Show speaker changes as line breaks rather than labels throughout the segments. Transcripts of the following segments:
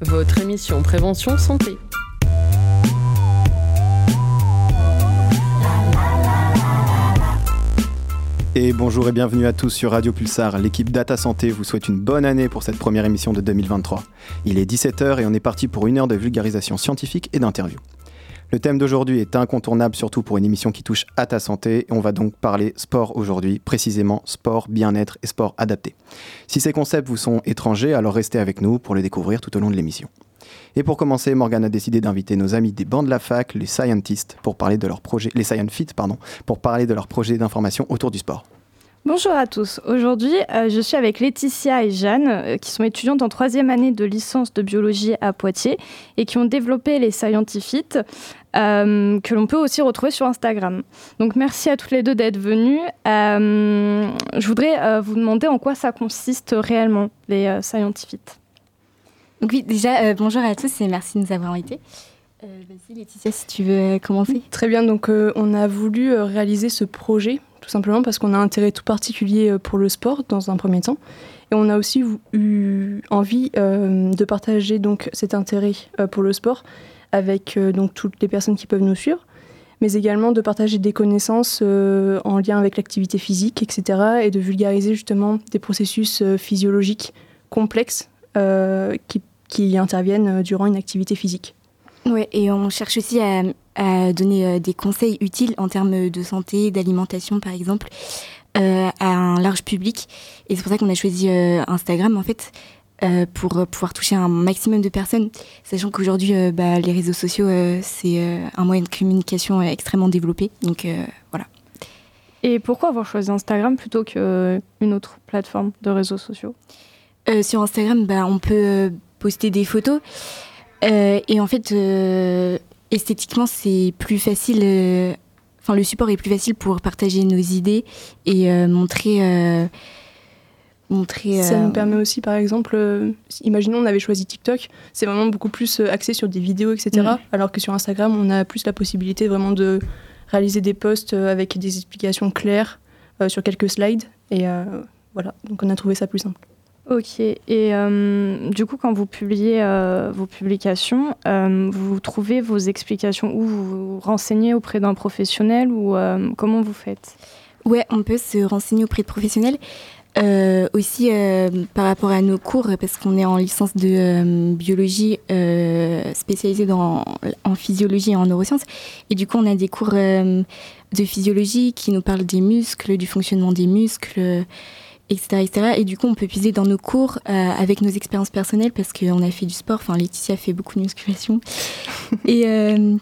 Votre émission Prévention Santé.
Et bonjour et bienvenue à tous sur Radio Pulsar. L'équipe Data Santé vous souhaite une bonne année pour cette première émission de 2023. Il est 17h et on est parti pour une heure de vulgarisation scientifique et d'interview. Le thème d'aujourd'hui est incontournable, surtout pour une émission qui touche à ta santé. on va donc parler sport aujourd'hui, précisément sport, bien-être et sport adapté. Si ces concepts vous sont étrangers, alors restez avec nous pour les découvrir tout au long de l'émission. Et pour commencer, Morgan a décidé d'inviter nos amis des bancs de la fac, les scientists, pour parler de leur projet, les pardon, pour parler de leur projet d'information autour du sport.
Bonjour à tous. Aujourd'hui, euh, je suis avec Laetitia et Jeanne, euh, qui sont étudiantes en troisième année de licence de biologie à Poitiers et qui ont développé les Scientifites, euh, que l'on peut aussi retrouver sur Instagram. Donc merci à toutes les deux d'être venues. je voudrais vous demander en quoi ça consiste réellement, les Scientifites.
Donc oui, déjà, bonjour à tous et merci de nous avoir invités. Vas-y Laetitia, si tu veux commencer.
Très bien, donc on a voulu réaliser ce projet tout simplement parce qu'on a un intérêt tout particulier euh, pour le sport dans un premier temps. Et on a aussi eu envie euh, de partager cet intérêt euh, pour le sport avec donc toutes les personnes qui peuvent nous suivre, mais également de partager des connaissances en lien avec l'activité physique, etc., et de vulgariser justement des processus physiologiques complexes qui, qui interviennent durant une activité physique.
Oui, et on cherche aussi à, donner euh, des conseils utiles en termes de santé, d'alimentation par exemple, euh, à un large public. Et c'est pour ça qu'on a choisi euh, Instagram en fait, pour pouvoir toucher un maximum de personnes, sachant qu'aujourd'hui bah, les réseaux sociaux c'est un moyen de communication extrêmement développé. Donc voilà.
Et pourquoi avoir choisi Instagram plutôt qu'une autre plateforme de réseaux sociaux?
Sur Instagram, bah, on peut poster des photos. Euh, et en fait, euh, esthétiquement, c'est plus facile. Euh, enfin, le support est plus facile pour partager nos idées et montrer.
montrer Ça nous permet aussi, par exemple, imaginons on avait choisi TikTok, c'est vraiment beaucoup plus axé sur des vidéos, etc. Mm. Alors que sur Instagram, on a plus la possibilité vraiment de réaliser des posts avec des explications claires sur quelques slides. Et voilà, donc on a trouvé ça plus simple.
Ok. Et euh, du coup, quand vous publiez euh, vos publications, euh, vous trouvez vos explications où vous vous renseignez auprès d'un professionnel ou comment vous faites?
Ouais, on peut se renseigner auprès de professionnels. aussi par rapport à nos cours, parce qu'on est en licence de biologie spécialisée dans, en physiologie et en neurosciences. Et du coup, on a des cours de physiologie qui nous parlent des muscles, du fonctionnement des muscles etc., Et du coup, on peut puiser dans nos cours euh, avec nos expériences personnelles parce qu'on a fait du sport. Enfin, Laetitia fait beaucoup de musculation. et euh,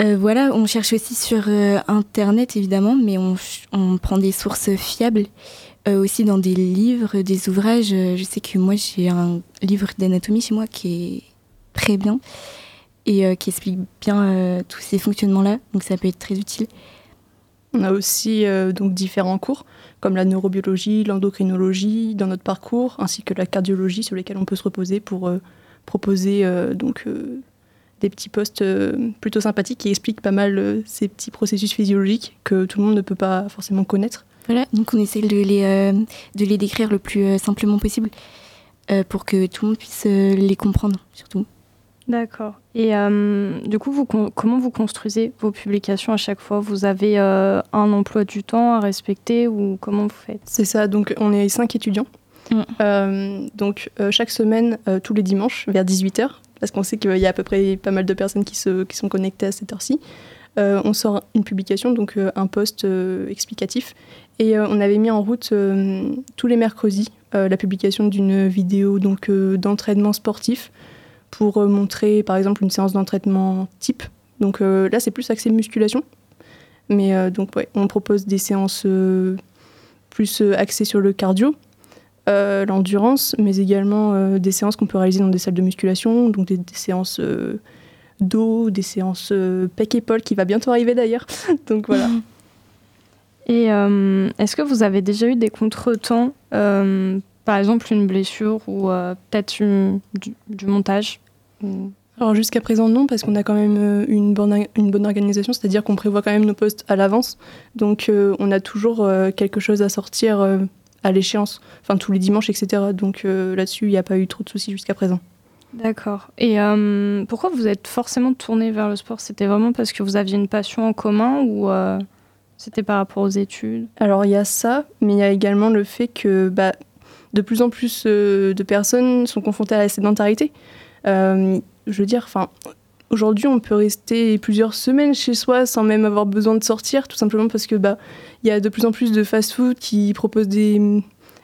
euh, voilà, on cherche aussi sur Internet, évidemment, mais on, on, prend des sources fiables. aussi dans des livres, des ouvrages. Je sais que moi, j'ai un livre d'anatomie chez moi qui est très bien et qui explique bien tous ces fonctionnements-là. Donc, ça peut être très utile.
On a aussi donc différents cours comme la neurobiologie, l'endocrinologie dans notre parcours, ainsi que la cardiologie sur lesquels on peut se reposer pour euh, proposer euh, donc euh, des petits postes plutôt sympathiques qui expliquent pas mal ces petits processus physiologiques que tout le monde ne peut pas forcément connaître.
Voilà, donc on essaie de les, de les décrire le plus simplement possible pour que tout le monde puisse les comprendre surtout.
D'accord. Et euh, du coup, vous, comment vous construisez vos publications à chaque fois? Vous avez euh, un emploi du temps à respecter ou comment vous faites?
C'est ça, donc on est cinq étudiants. Mm. Euh, donc chaque semaine, tous les dimanches, vers 18h, parce qu'on sait qu'il y a à peu près pas mal de personnes qui, se, qui sont connectées à cette heure-ci, on sort une publication, donc un post explicatif. Et on avait mis en route tous les mercredis la publication d'une vidéo donc d'entraînement sportif pour euh, montrer par exemple une séance d'entraînement type. Donc euh, là, c'est plus axé musculation. Mais euh, donc, on propose des séances plus axées sur le cardio, l'endurance, mais également des séances qu'on peut réaliser dans des salles de musculation, donc des, séances dos, des séances pec-épaule qui va bientôt arriver d'ailleurs. donc voilà.
Et est-ce que vous avez déjà eu des contretemps, par exemple une blessure ou peut-être du, montage?
Alors jusqu'à présent non, parce qu'on a quand même euh, une bonne, une bonne organisation, c'est-à-dire qu'on prévoit quand même nos postes à l'avance. Donc euh, on a toujours euh, quelque chose à sortir à l'échéance, enfin tous les dimanches, etc. Donc là-dessus, il n'y a pas eu trop de soucis jusqu'à présent.
D'accord. Et pourquoi vous êtes forcément tourné vers le sport? C'était vraiment parce que vous aviez une passion en commun ou c'était par rapport aux études?
Alors il y a ça, mais il y a également le fait que bah, de plus en plus de personnes sont confrontées à la sédentarité. Je veux dire, enfin, Aujourd'hui, on peut rester plusieurs semaines chez soi sans même avoir besoin de sortir, tout simplement parce que bah il y a de plus en plus de fast-food qui proposent des,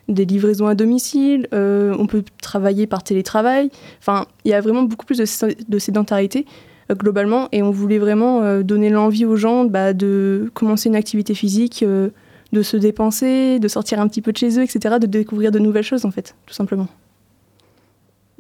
des livraisons à domicile. Euh, on peut travailler par télétravail. Enfin, il y a vraiment beaucoup plus de, sédentarité euh, globalement, et on voulait vraiment euh, donner l'envie aux gens bah, de commencer une activité physique, de se dépenser, de sortir un petit peu de chez eux, etc., de découvrir de nouvelles choses en fait, tout simplement.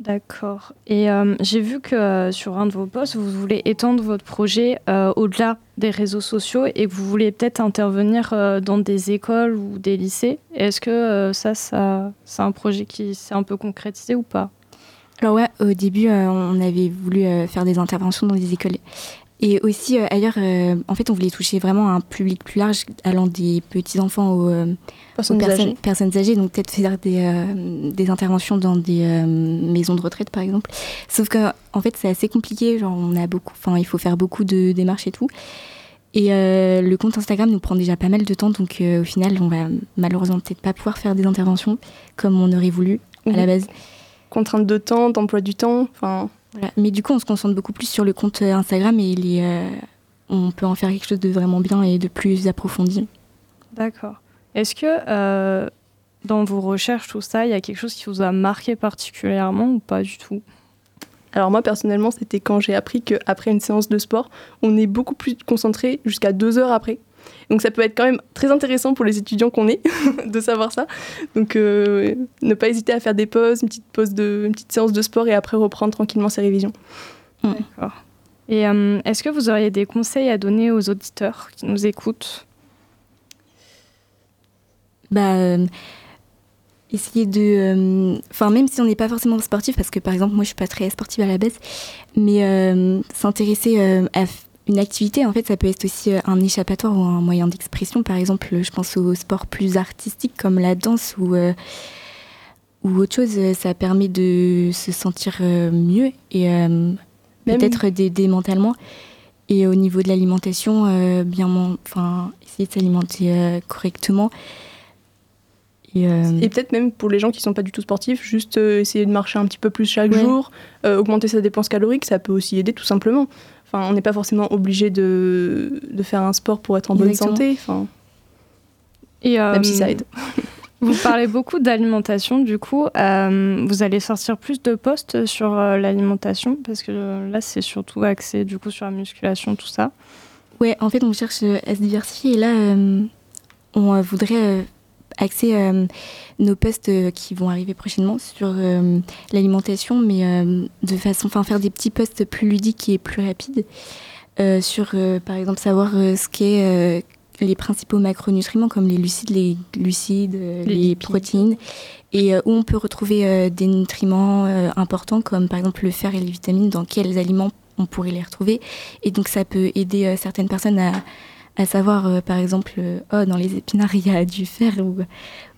D'accord. Et euh, j'ai vu que euh, sur un de vos posts, vous voulez étendre votre projet euh, au-delà des réseaux sociaux et que vous voulez peut-être intervenir dans des écoles ou des lycées. Est-ce que ça, ça c'est un projet qui s'est un peu concrétisé ou pas?
Alors ouais, au début, on avait voulu faire des interventions dans des écoles et aussi, euh, ailleurs, euh, en fait, on voulait toucher vraiment un public plus large, allant des petits-enfants aux, euh, personnes, âgées. personnes, âgées. Donc, peut-être faire des, des, interventions dans des maisons de retraite, par exemple. Sauf qu'en en fait, c'est assez compliqué. Genre, on a beaucoup, enfin, il faut faire beaucoup de démarches et tout. Et le compte Instagram nous prend déjà pas mal de temps. Donc, au final, on va malheureusement peut-être pas pouvoir faire des interventions comme on aurait voulu à la mhm. base.
Contrainte de temps, d'emploi du temps, enfin
mais du coup, on se concentre beaucoup plus sur le compte euh, Instagram et il euh, on peut en faire quelque chose de vraiment bien et de plus approfondi.
D'accord. Est-ce que euh, dans vos recherches, tout ça, il y a quelque chose qui vous a marqué particulièrement ou pas du tout?
Alors moi personnellement, c'était quand j'ai appris qu'après une séance de sport, on est beaucoup plus concentré jusqu'à deux heures après. Donc ça peut être quand même très intéressant pour les étudiants qu'on est de savoir ça. Donc euh, ne pas hésiter à faire des pauses, une petite pause de, une petite séance de sport et après reprendre tranquillement ses révisions.
Mm. D'accord. Et euh, est-ce que vous auriez des conseils à donner aux auditeurs qui nous écoutent?
Bah euh, essayer de enfin même si on n'est pas forcément sportif parce que par exemple moi je suis pas très sportive à la base mais s'intéresser à une activité, en fait, ça peut être aussi euh, un échappatoire ou un moyen d'expression. Par exemple, je pense aux sports plus artistiques comme la danse ou, euh, ou autre chose. Ça permet de se sentir euh, mieux et peut-être d'aider mentalement. Et au niveau de l'alimentation, bien, enfin, essayer de s'alimenter correctement.
Et, peut-être même pour les gens qui ne sont pas du tout sportifs, juste essayer de marcher un petit peu plus chaque jour, augmenter sa dépense calorique, ça peut aussi aider tout simplement. Enfin, on n'est pas forcément obligé de, de, faire un sport pour être en bonne santé. Enfin,
Et, même si ça euh, aide. Vous parlez beaucoup d'alimentation, du coup, euh, vous allez sortir plus de postes sur euh, l'alimentation parce que là, c'est surtout axé du coup sur la musculation, tout ça.
Ouais, en fait, on cherche à se diversifier et là, on voudrait axer euh, nos postes euh, qui vont arriver prochainement sur euh, l'alimentation, mais de façon, enfin faire des petits postes plus ludiques et plus rapides sur, par exemple, savoir ce qu'est les principaux macronutriments comme les lucides, les glucides, les, protéines, et où on peut retrouver des nutriments importants comme par exemple le fer et les vitamines, dans quels aliments on pourrait les retrouver. Et donc ça peut aider certaines personnes à, à savoir, euh, par exemple, euh, oh, dans les épinards, il y a du fer ou,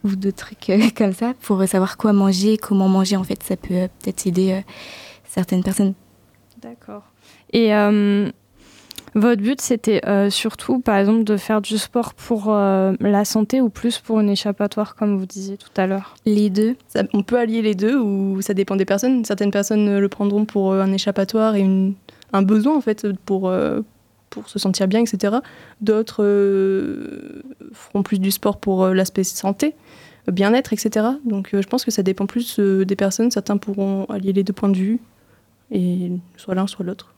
ou d'autres trucs euh, comme ça, pour savoir quoi manger, comment manger, en fait, ça peut peut-être aider certaines personnes.
D'accord. Et votre but, c'était surtout, par exemple, de faire du sport pour la santé ou plus pour une échappatoire, comme vous disiez tout à l'heure?
Les deux.
on peut allier les deux ou ça dépend des personnes. Certaines personnes le prendront pour un échappatoire et une, un besoin, en fait, pour, pour se sentir bien, etc. D'autres euh, feront plus du sport pour euh, l'aspect santé, bien-être, etc. Donc euh, je pense que ça dépend plus des personnes. Certains pourront allier les deux points de vue, et soit l'un, soit l'autre.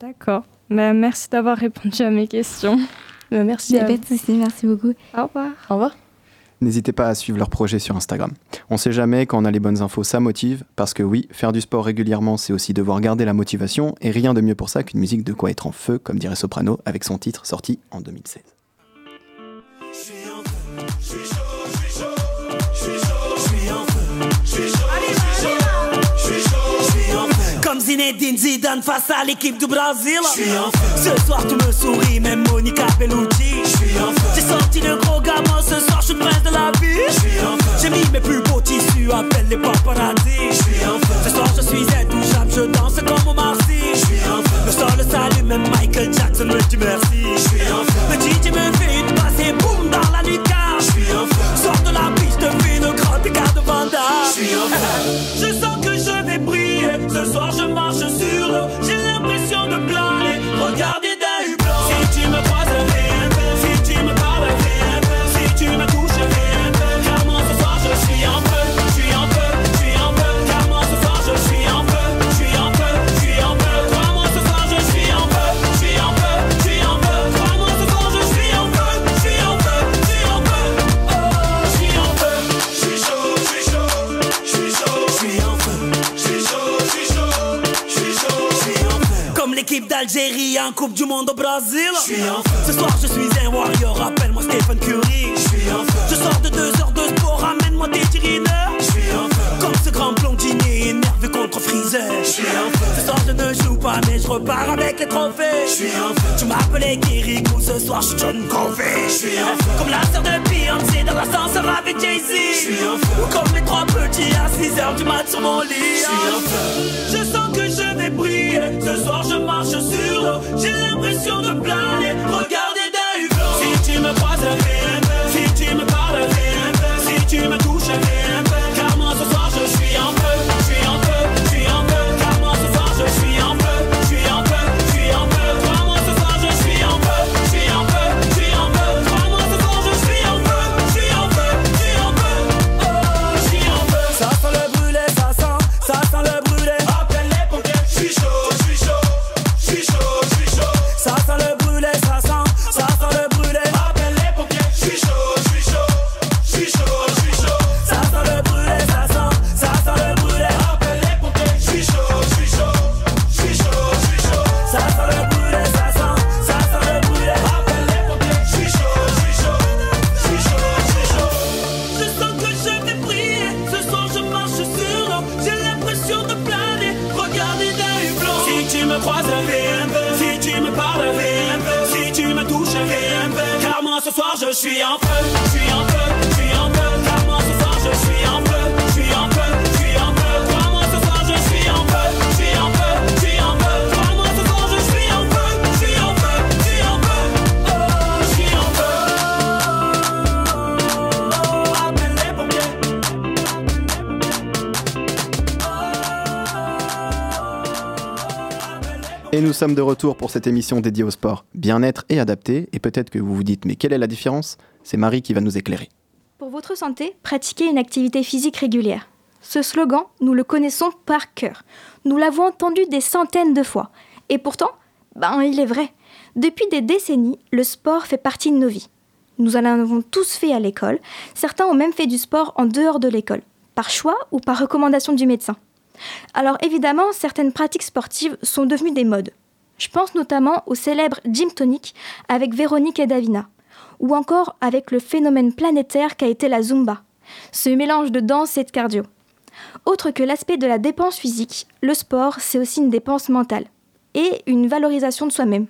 D'accord. Bah, merci d'avoir répondu à mes questions.
merci.
À... merci beaucoup.
Au revoir.
Au revoir.
N'hésitez pas à suivre leur projet sur Instagram. On sait jamais quand on a les bonnes infos, ça motive, parce que oui, faire du sport régulièrement, c'est aussi devoir garder la motivation, et rien de mieux pour ça qu'une musique de quoi être en feu, comme dirait Soprano, avec son titre sorti en 2016.
Zinedine Zidane face à l'équipe du Brésil. Ce soir tu me souris, même Monica Bellucci. J'ai sorti le gros gamin, ce soir je suis prince de la vie. J'ai mis mes plus beaux tissus, appelle les paparazzi. Ce soir je suis intouchable, je danse comme Omar Sy. Le sol s'allume, même Michael Jackson me dit merci. Le DJ me fait une passe et boum dans la lucarne. Sors de la piste, fais une grande écart de Vanda. Je sens que je sur l'équipe d'Algérie en Coupe du Monde au Brésil. Ce soir je suis un warrior, appelle-moi Stephen Curry. Je sors de deux heures de sport, ramène-moi des tirineurs. Blondinier énervé contre Freezer. Je suis en feu. Ce soir je ne joue pas, mais je repars avec les trophées. Je suis en feu. Tu m'appelais Kirikou, ce soir je suis John Covey. Je suis en feu. Comme la sœur de Beyoncé dans l'ascenseur avec Jay-Z. Je suis en feu. Ou comme les trois petits à 6 heures du mat sur mon lit. Je suis en feu. Je sens que je vais briller. Ce soir je marche sur l'eau. J'ai l'impression de planer. Regardez d'un hublot. Si tu me croises, un. Si tu me parles, un. Si tu me touches, me croises, peu. Si tu me parles, peu. Si tu me touches, peu. Car moi ce soir je suis en feu. Je suis en feu,
Et nous sommes de retour pour cette émission dédiée au sport, bien-être et adapté. Et peut-être que vous vous dites, mais quelle est la différence? C'est Marie qui va nous éclairer.
Pour votre santé, pratiquez une activité physique régulière. Ce slogan, nous le connaissons par cœur. Nous l'avons entendu des centaines de fois. Et pourtant, ben, il est vrai. Depuis des décennies, le sport fait partie de nos vies. Nous en avons tous fait à l'école. Certains ont même fait du sport en dehors de l'école, par choix ou par recommandation du médecin. Alors évidemment, certaines pratiques sportives sont devenues des modes. Je pense notamment au célèbre Gym Tonic avec Véronique et Davina, ou encore avec le phénomène planétaire qu'a été la Zumba, ce mélange de danse et de cardio. Autre que l'aspect de la dépense physique, le sport, c'est aussi une dépense mentale et une valorisation de soi-même.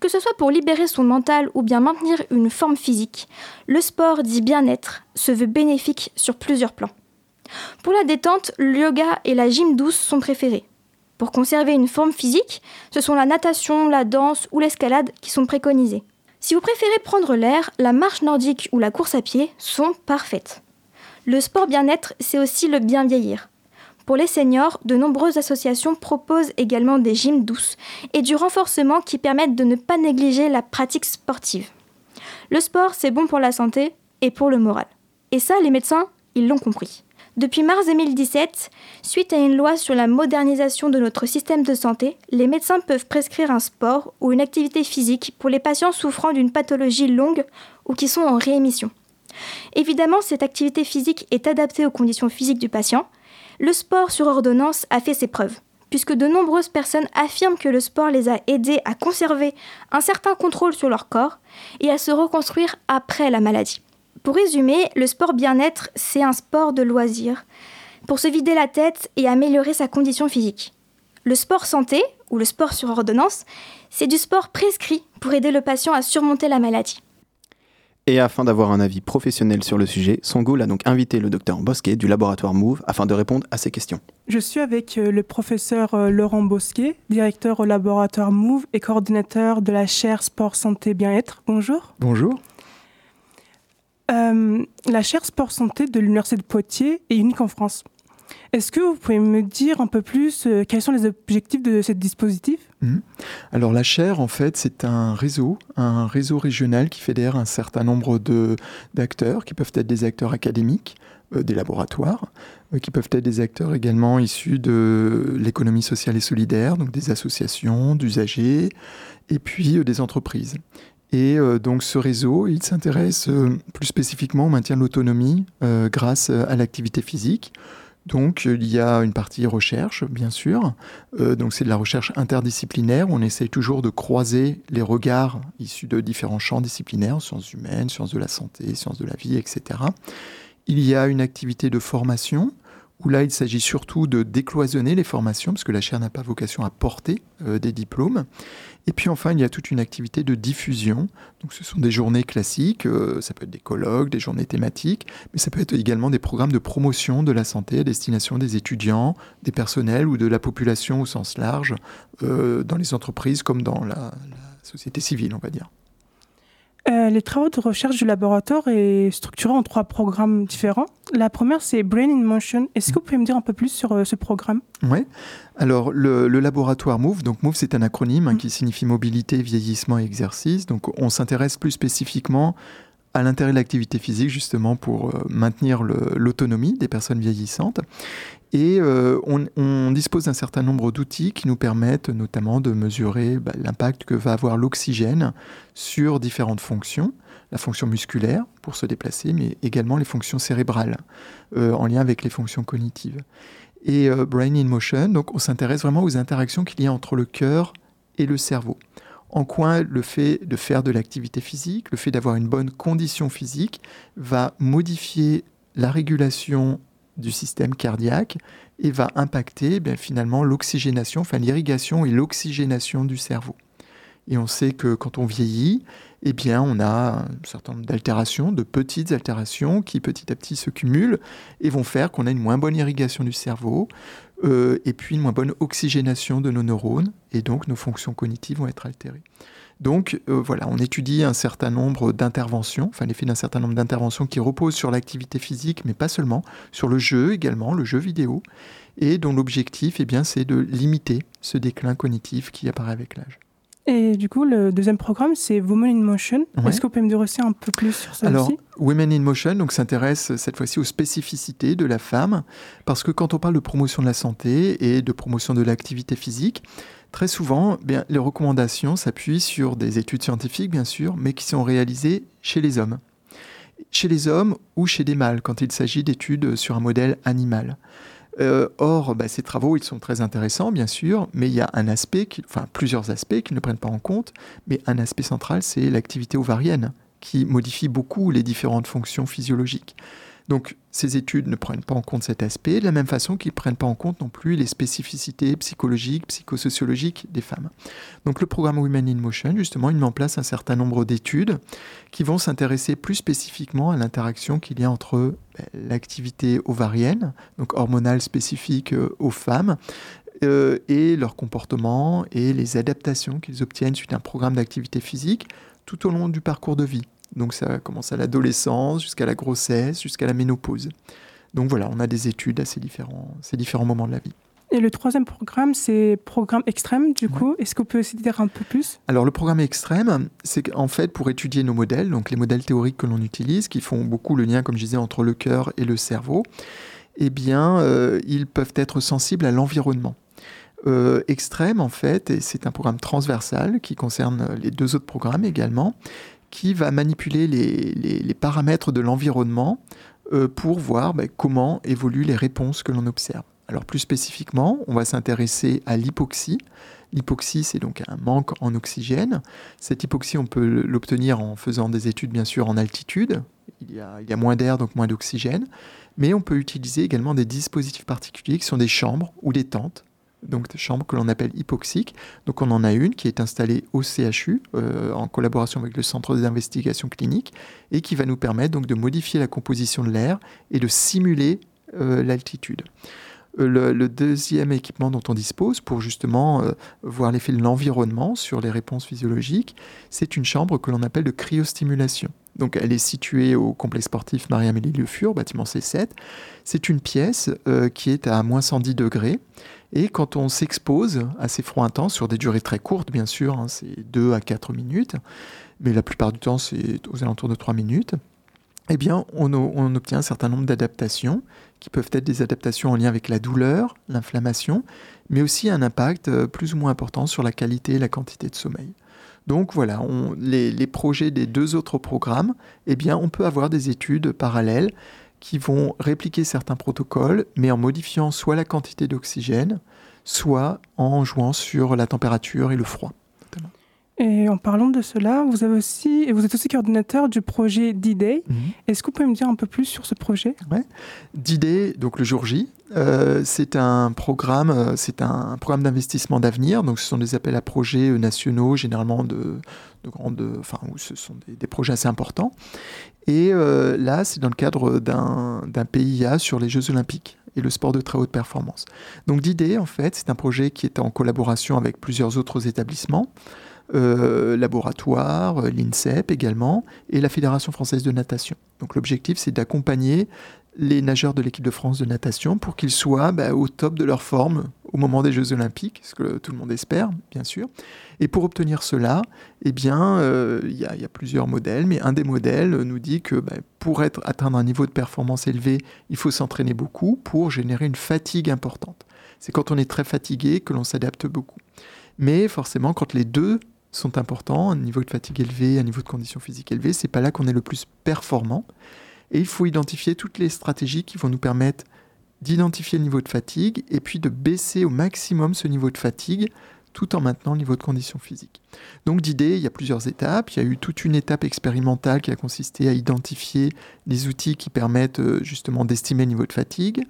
Que ce soit pour libérer son mental ou bien maintenir une forme physique, le sport dit bien-être se veut bénéfique sur plusieurs plans. Pour la détente, le yoga et la gym douce sont préférés. Pour conserver une forme physique, ce sont la natation, la danse ou l'escalade qui sont préconisés. Si vous préférez prendre l'air, la marche nordique ou la course à pied sont parfaites. Le sport bien-être, c'est aussi le bien vieillir. Pour les seniors, de nombreuses associations proposent également des gyms douces et du renforcement qui permettent de ne pas négliger la pratique sportive. Le sport, c'est bon pour la santé et pour le moral. Et ça, les médecins, ils l'ont compris. Depuis mars 2017, suite à une loi sur la modernisation de notre système de santé, les médecins peuvent prescrire un sport ou une activité physique pour les patients souffrant d'une pathologie longue ou qui sont en réémission. Évidemment, cette activité physique est adaptée aux conditions physiques du patient. Le sport sur ordonnance a fait ses preuves, puisque de nombreuses personnes affirment que le sport les a aidés à conserver un certain contrôle sur leur corps et à se reconstruire après la maladie. Pour résumer, le sport bien-être, c'est un sport de loisir pour se vider la tête et améliorer sa condition physique. Le sport santé, ou le sport sur ordonnance, c'est du sport prescrit pour aider le patient à surmonter la maladie.
Et afin d'avoir un avis professionnel sur le sujet, Songoul a donc invité le docteur Bosquet du laboratoire Move afin de répondre à ces questions.
Je suis avec euh, le professeur euh, Laurent Bosquet, directeur au laboratoire Move et coordinateur de la chaire Sport Santé Bien-être. Bonjour.
Bonjour.
Euh, la chaire Sport Santé de l'Université de Poitiers est unique en France. Est-ce que vous pouvez me dire un peu plus euh, quels sont les objectifs de ce dispositif?
Mhm. Alors la chaire, en fait, c'est un réseau, un réseau régional qui fédère un certain nombre d'acteurs, qui peuvent être des acteurs académiques, euh, des laboratoires, qui peuvent être des acteurs également issus de l'économie sociale et solidaire, donc des associations, d'usagers, et puis des entreprises. Et donc ce réseau, il s'intéresse plus spécifiquement au maintien de l'autonomie grâce à l'activité physique. Donc il y a une partie recherche, bien sûr. Euh, donc c'est de la recherche interdisciplinaire. On essaye toujours de croiser les regards issus de différents champs disciplinaires, sciences humaines, sciences de la santé, sciences de la vie, etc. Il y a une activité de formation où là il s'agit surtout de décloisonner les formations, parce que la chaire n'a pas vocation à porter euh, des diplômes. Et puis enfin, il y a toute une activité de diffusion. Donc ce sont des journées classiques, euh, ça peut être des colloques, des journées thématiques, mais ça peut être également des programmes de promotion de la santé à destination des étudiants, des personnels ou de la population au sens large, euh, dans les entreprises comme dans la société civile, on va dire.
Euh, les travaux de recherche du laboratoire est structurés en trois programmes différents. La première, c'est Brain in Motion. Est-ce que vous pouvez me dire un peu plus sur euh, ce programme?
Oui. Alors, le, laboratoire MOVE, donc MOVE, c'est un acronyme hein, mm. qui signifie mobilité, vieillissement et exercice. Donc, on s'intéresse plus spécifiquement à l'intérêt de l'activité physique, justement, pour euh, maintenir l'autonomie des personnes vieillissantes. Et euh, on, dispose d'un certain nombre d'outils qui nous permettent notamment de mesurer bah, l'impact que va avoir l'oxygène sur différentes fonctions, la fonction musculaire pour se déplacer, mais également les fonctions cérébrales euh, en lien avec les fonctions cognitives. Et euh, Brain in Motion, donc on s'intéresse vraiment aux interactions qu'il y a entre le cœur et le cerveau. En quoi le fait de faire de l'activité physique, le fait d'avoir une bonne condition physique va modifier la régulation du système cardiaque et va impacter ben, finalement l'oxygénation, l'irrigation et l'oxygénation du cerveau. Et on sait que quand on vieillit, eh on a un certain nombre d'altérations, de petites altérations qui petit à petit se cumulent et vont faire qu'on a une moins bonne irrigation du cerveau euh, et puis une moins bonne oxygénation de nos neurones et donc nos fonctions cognitives vont être altérées. Donc euh, voilà, on étudie un certain nombre d'interventions, enfin l'effet d'un certain nombre d'interventions qui reposent sur l'activité physique, mais pas seulement, sur le jeu également, le jeu vidéo, et dont l'objectif, eh bien, c'est de limiter ce déclin cognitif qui apparaît avec l'âge.
Et du coup, le deuxième programme, c'est Women in Motion. Est-ce que vous pouvez me dire aussi un peu plus sur ça
Alors,
aussi?
Women in Motion donc, s'intéresse cette fois-ci aux spécificités de la femme, parce que quand on parle de promotion de la santé et de promotion de l'activité physique, Très souvent, bien, les recommandations s'appuient sur des études scientifiques, bien sûr, mais qui sont réalisées chez les hommes. Chez les hommes ou chez des mâles, quand il s'agit d'études sur un modèle animal. Euh, or, bah, ces travaux, ils sont très intéressants, bien sûr, mais il y a un aspect, enfin plusieurs aspects qu'ils ne prennent pas en compte, mais un aspect central, c'est l'activité ovarienne, qui modifie beaucoup les différentes fonctions physiologiques. Donc ces études ne prennent pas en compte cet aspect, de la même façon qu'ils ne prennent pas en compte non plus les spécificités psychologiques, psychosociologiques des femmes. Donc le programme Women in Motion, justement, il met en place un certain nombre d'études qui vont s'intéresser plus spécifiquement à l'interaction qu'il y a entre ben, l'activité ovarienne, donc hormonale spécifique euh, aux femmes, euh, et leur comportement et les adaptations qu'ils obtiennent suite à un programme d'activité physique tout au long du parcours de vie. Donc ça commence à l'adolescence, jusqu'à la grossesse, jusqu'à la ménopause. Donc voilà, on a des études à ces différents, ces différents moments de la vie.
Et le troisième programme, c'est programme extrême, du coup. Est-ce vous pouvez aussi dire un peu plus?
Alors, le programme extrême, c'est qu'en fait, pour étudier nos modèles, donc les modèles théoriques que l'on utilise, qui font beaucoup le lien, comme je disais, entre le cœur et le cerveau, eh bien, euh, ils peuvent être sensibles à l'environnement. Euh, extrême, en fait, et c'est un programme transversal qui concerne les deux autres programmes également, qui va manipuler les, paramètres de l'environnement euh, pour voir ben, comment évoluent les réponses que l'on observe. Alors plus spécifiquement, on va s'intéresser à l'hypoxie. L'hypoxie, c'est donc un manque en oxygène. Cette hypoxie, on peut l'obtenir en faisant des études, bien sûr, en altitude. Il y a, il y a moins d'air, donc moins d'oxygène. Mais on peut utiliser également des dispositifs particuliers qui sont des chambres ou des tentes donc des chambres que l'on appelle hypoxiques. Donc on en a une qui est installée au CHU euh, en collaboration avec le Centre d'investigation clinique et qui va nous permettre donc de modifier la composition de l'air et de simuler euh, l'altitude. Euh, le, deuxième équipement dont on dispose pour justement voir l'effet de l'environnement sur les réponses physiologiques, c'est une chambre que l'on appelle de cryostimulation. Donc elle est située au complexe sportif Marie-Amélie Le Fur, bâtiment C7. C'est une pièce qui est à moins 110 degrés et quand on s'expose à ces froids intenses, sur des durées très courtes, bien sûr, hein, c'est 2 à 4 minutes, mais la plupart du temps, c'est aux alentours de 3 minutes, eh bien, on, on obtient un certain nombre d'adaptations, qui peuvent être des adaptations en lien avec la douleur, l'inflammation, mais aussi un impact euh, plus ou moins important sur la qualité et la quantité de sommeil. Donc voilà, les, les, projets des deux autres programmes, eh bien, on peut avoir des études parallèles qui vont répliquer certains protocoles, mais en modifiant soit la quantité d'oxygène, soit en jouant sur la température et le froid.
Et en parlant de cela, vous, avez aussi, vous êtes aussi coordinateur du projet D-Day. Mhm. Est-ce que vous pouvez me dire un peu plus sur ce projet?
Ouais. D-Day, donc le jour J, euh, c'est un programme, euh, c'est un programme d'investissement d'avenir. Donc, ce sont des appels à projets euh, nationaux, généralement de, de grandes, enfin, où ce sont des, des projets assez importants. Et là, c'est dans le cadre d'un PIA sur les Jeux Olympiques et le sport de très haute performance. Donc, D-Day, en fait, c'est un projet qui est en collaboration avec plusieurs autres établissements. Euh, laboratoire, euh, l'INSEP également, et la Fédération française de natation. Donc l'objectif, c'est d'accompagner les nageurs de l'équipe de France de natation pour qu'ils soient bah, au top de leur forme au moment des Jeux Olympiques, ce que tout le monde espère, bien sûr. Et pour obtenir cela, eh bien, euh, il y, a plusieurs modèles, mais un des modèles nous dit que bah, pour être, atteindre un niveau de performance élevé, il faut s'entraîner beaucoup pour générer une fatigue importante. C'est quand on est très fatigué que l'on s'adapte beaucoup. Mais forcément, quand les deux sont importants, un niveau de fatigue élevé, un niveau de condition physique élevé, c'est pas là qu'on est le plus performant. Et il faut identifier toutes les stratégies qui vont nous permettre d'identifier le niveau de fatigue et puis de baisser au maximum ce niveau de fatigue tout en maintenant le niveau de condition physique. Donc d'idée, il y a plusieurs étapes. Il y a eu toute une étape expérimentale qui a consisté à identifier les outils qui permettent euh, justement d'estimer le niveau de fatigue.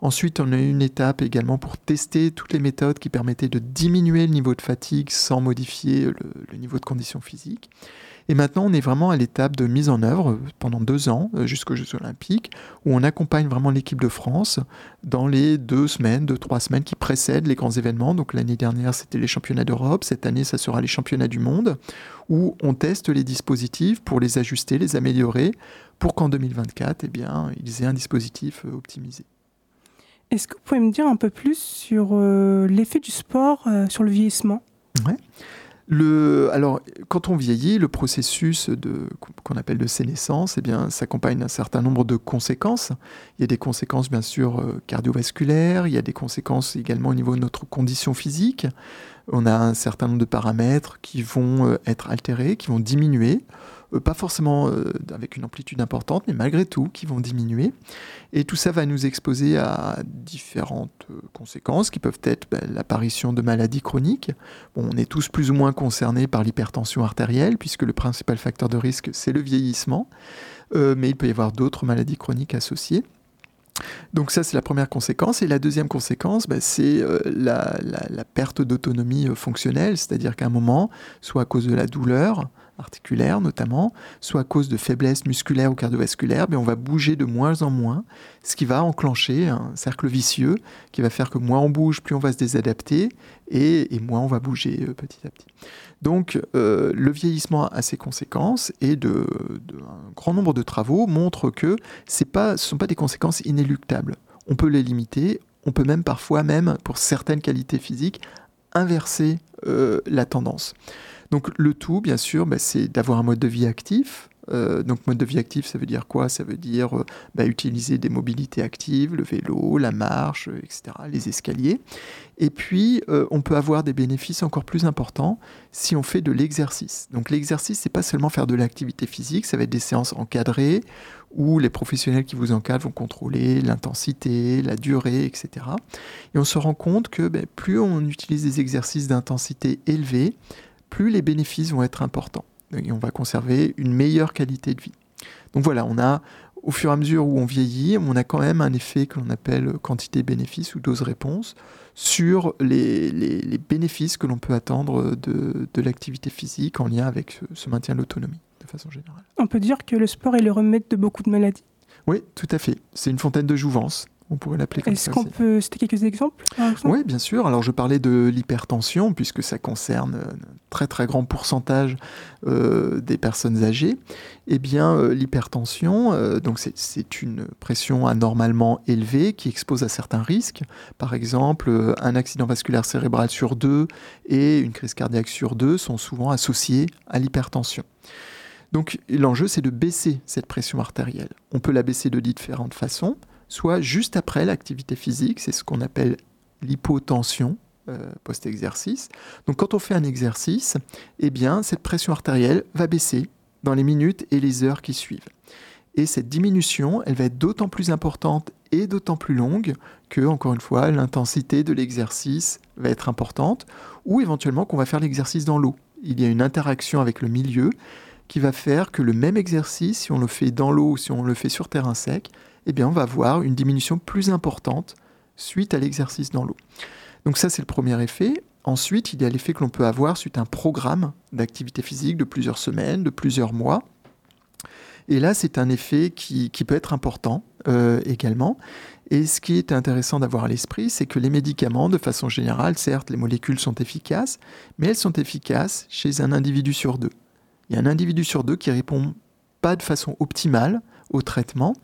Ensuite, on a eu une étape également pour tester toutes les méthodes qui permettaient de diminuer le niveau de fatigue sans modifier le, le niveau de condition physique. Et maintenant, on est vraiment à l'étape de mise en œuvre pendant deux ans euh, jusqu'aux Jeux Olympiques, où on accompagne vraiment l'équipe de France dans les deux semaines, deux, trois semaines qui précèdent les grands événements. Donc l'année dernière, c'était les championnats d'Europe. Cette année, ça sera les championnats du monde, où on teste les dispositifs pour les ajuster, les améliorer, pour qu'en 2024, eh bien, ils aient un dispositif euh, optimisé.
Est-ce que vous pouvez me dire un peu plus sur euh, l'effet du sport sur le vieillissement?
Ouais. Alors, quand on vieillit, le processus qu'on appelle de sénescence, eh bien, s'accompagne d'un certain nombre de conséquences. Il y a des conséquences, bien sûr, euh, cardiovasculaires, il y a des conséquences également au niveau de notre condition physique. On a un certain nombre de paramètres qui vont euh, être altérés, qui vont diminuer. Euh, pas forcément euh, avec une amplitude importante, mais malgré tout, qui vont diminuer. Et tout ça va nous exposer à différentes euh, conséquences qui peuvent être ben, l'apparition de maladies chroniques. on est tous plus ou moins concernés par l'hypertension artérielle, puisque le principal facteur de risque, c'est le vieillissement. mais il peut y avoir d'autres maladies chroniques associées. Donc ça, c'est la première conséquence. Et la deuxième conséquence, ben, c'est la, la, perte d'autonomie fonctionnelle, c'est-à-dire qu'à un moment, soit à cause de la douleur, articulaire notamment, soit à cause de faiblesse musculaire ou cardiovasculaire, mais on va bouger de moins en moins, ce qui va enclencher un cercle vicieux qui va faire que moins on bouge, plus on va se désadapter et, moins on va bouger euh, petit à petit. Donc euh, le vieillissement a ses conséquences et de, un grand nombre de travaux montrent que ce ne sont pas des conséquences inéluctables. On peut les limiter, on peut même parfois, même pour certaines qualités physiques, inverser euh, la tendance. Donc le tout, bien sûr, bah, c'est d'avoir un mode de vie actif. Euh, donc mode de vie actif, ça veut dire quoi? Ça veut dire euh, bah, utiliser des mobilités actives, le vélo, la marche, euh, etc., les escaliers. Et puis, on peut avoir des bénéfices encore plus importants si on fait de l'exercice. Donc l'exercice, c'est pas seulement faire de l'activité physique, ça va être des séances encadrées où les professionnels qui vous encadrent vont contrôler l'intensité, la durée, etc. Et on se rend compte que bah, plus on utilise des exercices d'intensité élevée, plus les bénéfices vont être importants. Et on va conserver une meilleure qualité de vie. Donc voilà, on a au fur et à mesure où on vieillit, on a quand même un effet que l'on appelle quantité-bénéfice ou dose-réponse sur les, bénéfices que l'on peut attendre de, l'activité physique en lien avec ce, maintien de l'autonomie, de façon générale.
On peut dire que le sport est le remède de beaucoup de maladies?
Oui, tout à fait. C'est une fontaine de jouvence on pourrait l'appeler comme
ça. Est-ce qu'on peut citer quelques exemples
Oui, bien sûr. Alors, je parlais de l'hypertension, puisque ça concerne un très très grand pourcentage euh, des personnes âgées. Eh bien, euh, l'hypertension, euh, donc c'est une pression anormalement élevée qui expose à certains risques. Par exemple, un accident vasculaire cérébral sur deux et une crise cardiaque sur deux sont souvent associés à l'hypertension. Donc l'enjeu, c'est de baisser cette pression artérielle. On peut la baisser de différentes façons soit juste après l'activité physique, c'est ce qu'on appelle l'hypotension euh, post-exercice. Donc quand on fait un exercice, eh cette pression artérielle va baisser dans les minutes et les heures qui suivent. Et cette diminution, elle va être d'autant plus importante et d'autant plus longue que, encore une fois, l'intensité de l'exercice va être importante, ou éventuellement qu'on va faire l'exercice dans l'eau. Il y a une interaction avec le milieu qui va faire que le même exercice, si on le fait dans l'eau ou si on le fait sur terrain sec, eh on va voir une diminution plus importante suite à l'exercice dans l'eau. Donc ça, c'est le premier effet. Ensuite, il y a l'effet que l'on peut avoir suite à un programme d'activité physique de plusieurs semaines, de plusieurs mois. Et là, c'est un effet qui, peut être important euh, également. Et ce qui est intéressant d'avoir à l'esprit, c'est que les médicaments, de façon générale, certes, les molécules sont efficaces, mais elles sont efficaces chez un individu sur deux. Il y a un individu sur deux qui répond pas de façon optimale au traitement.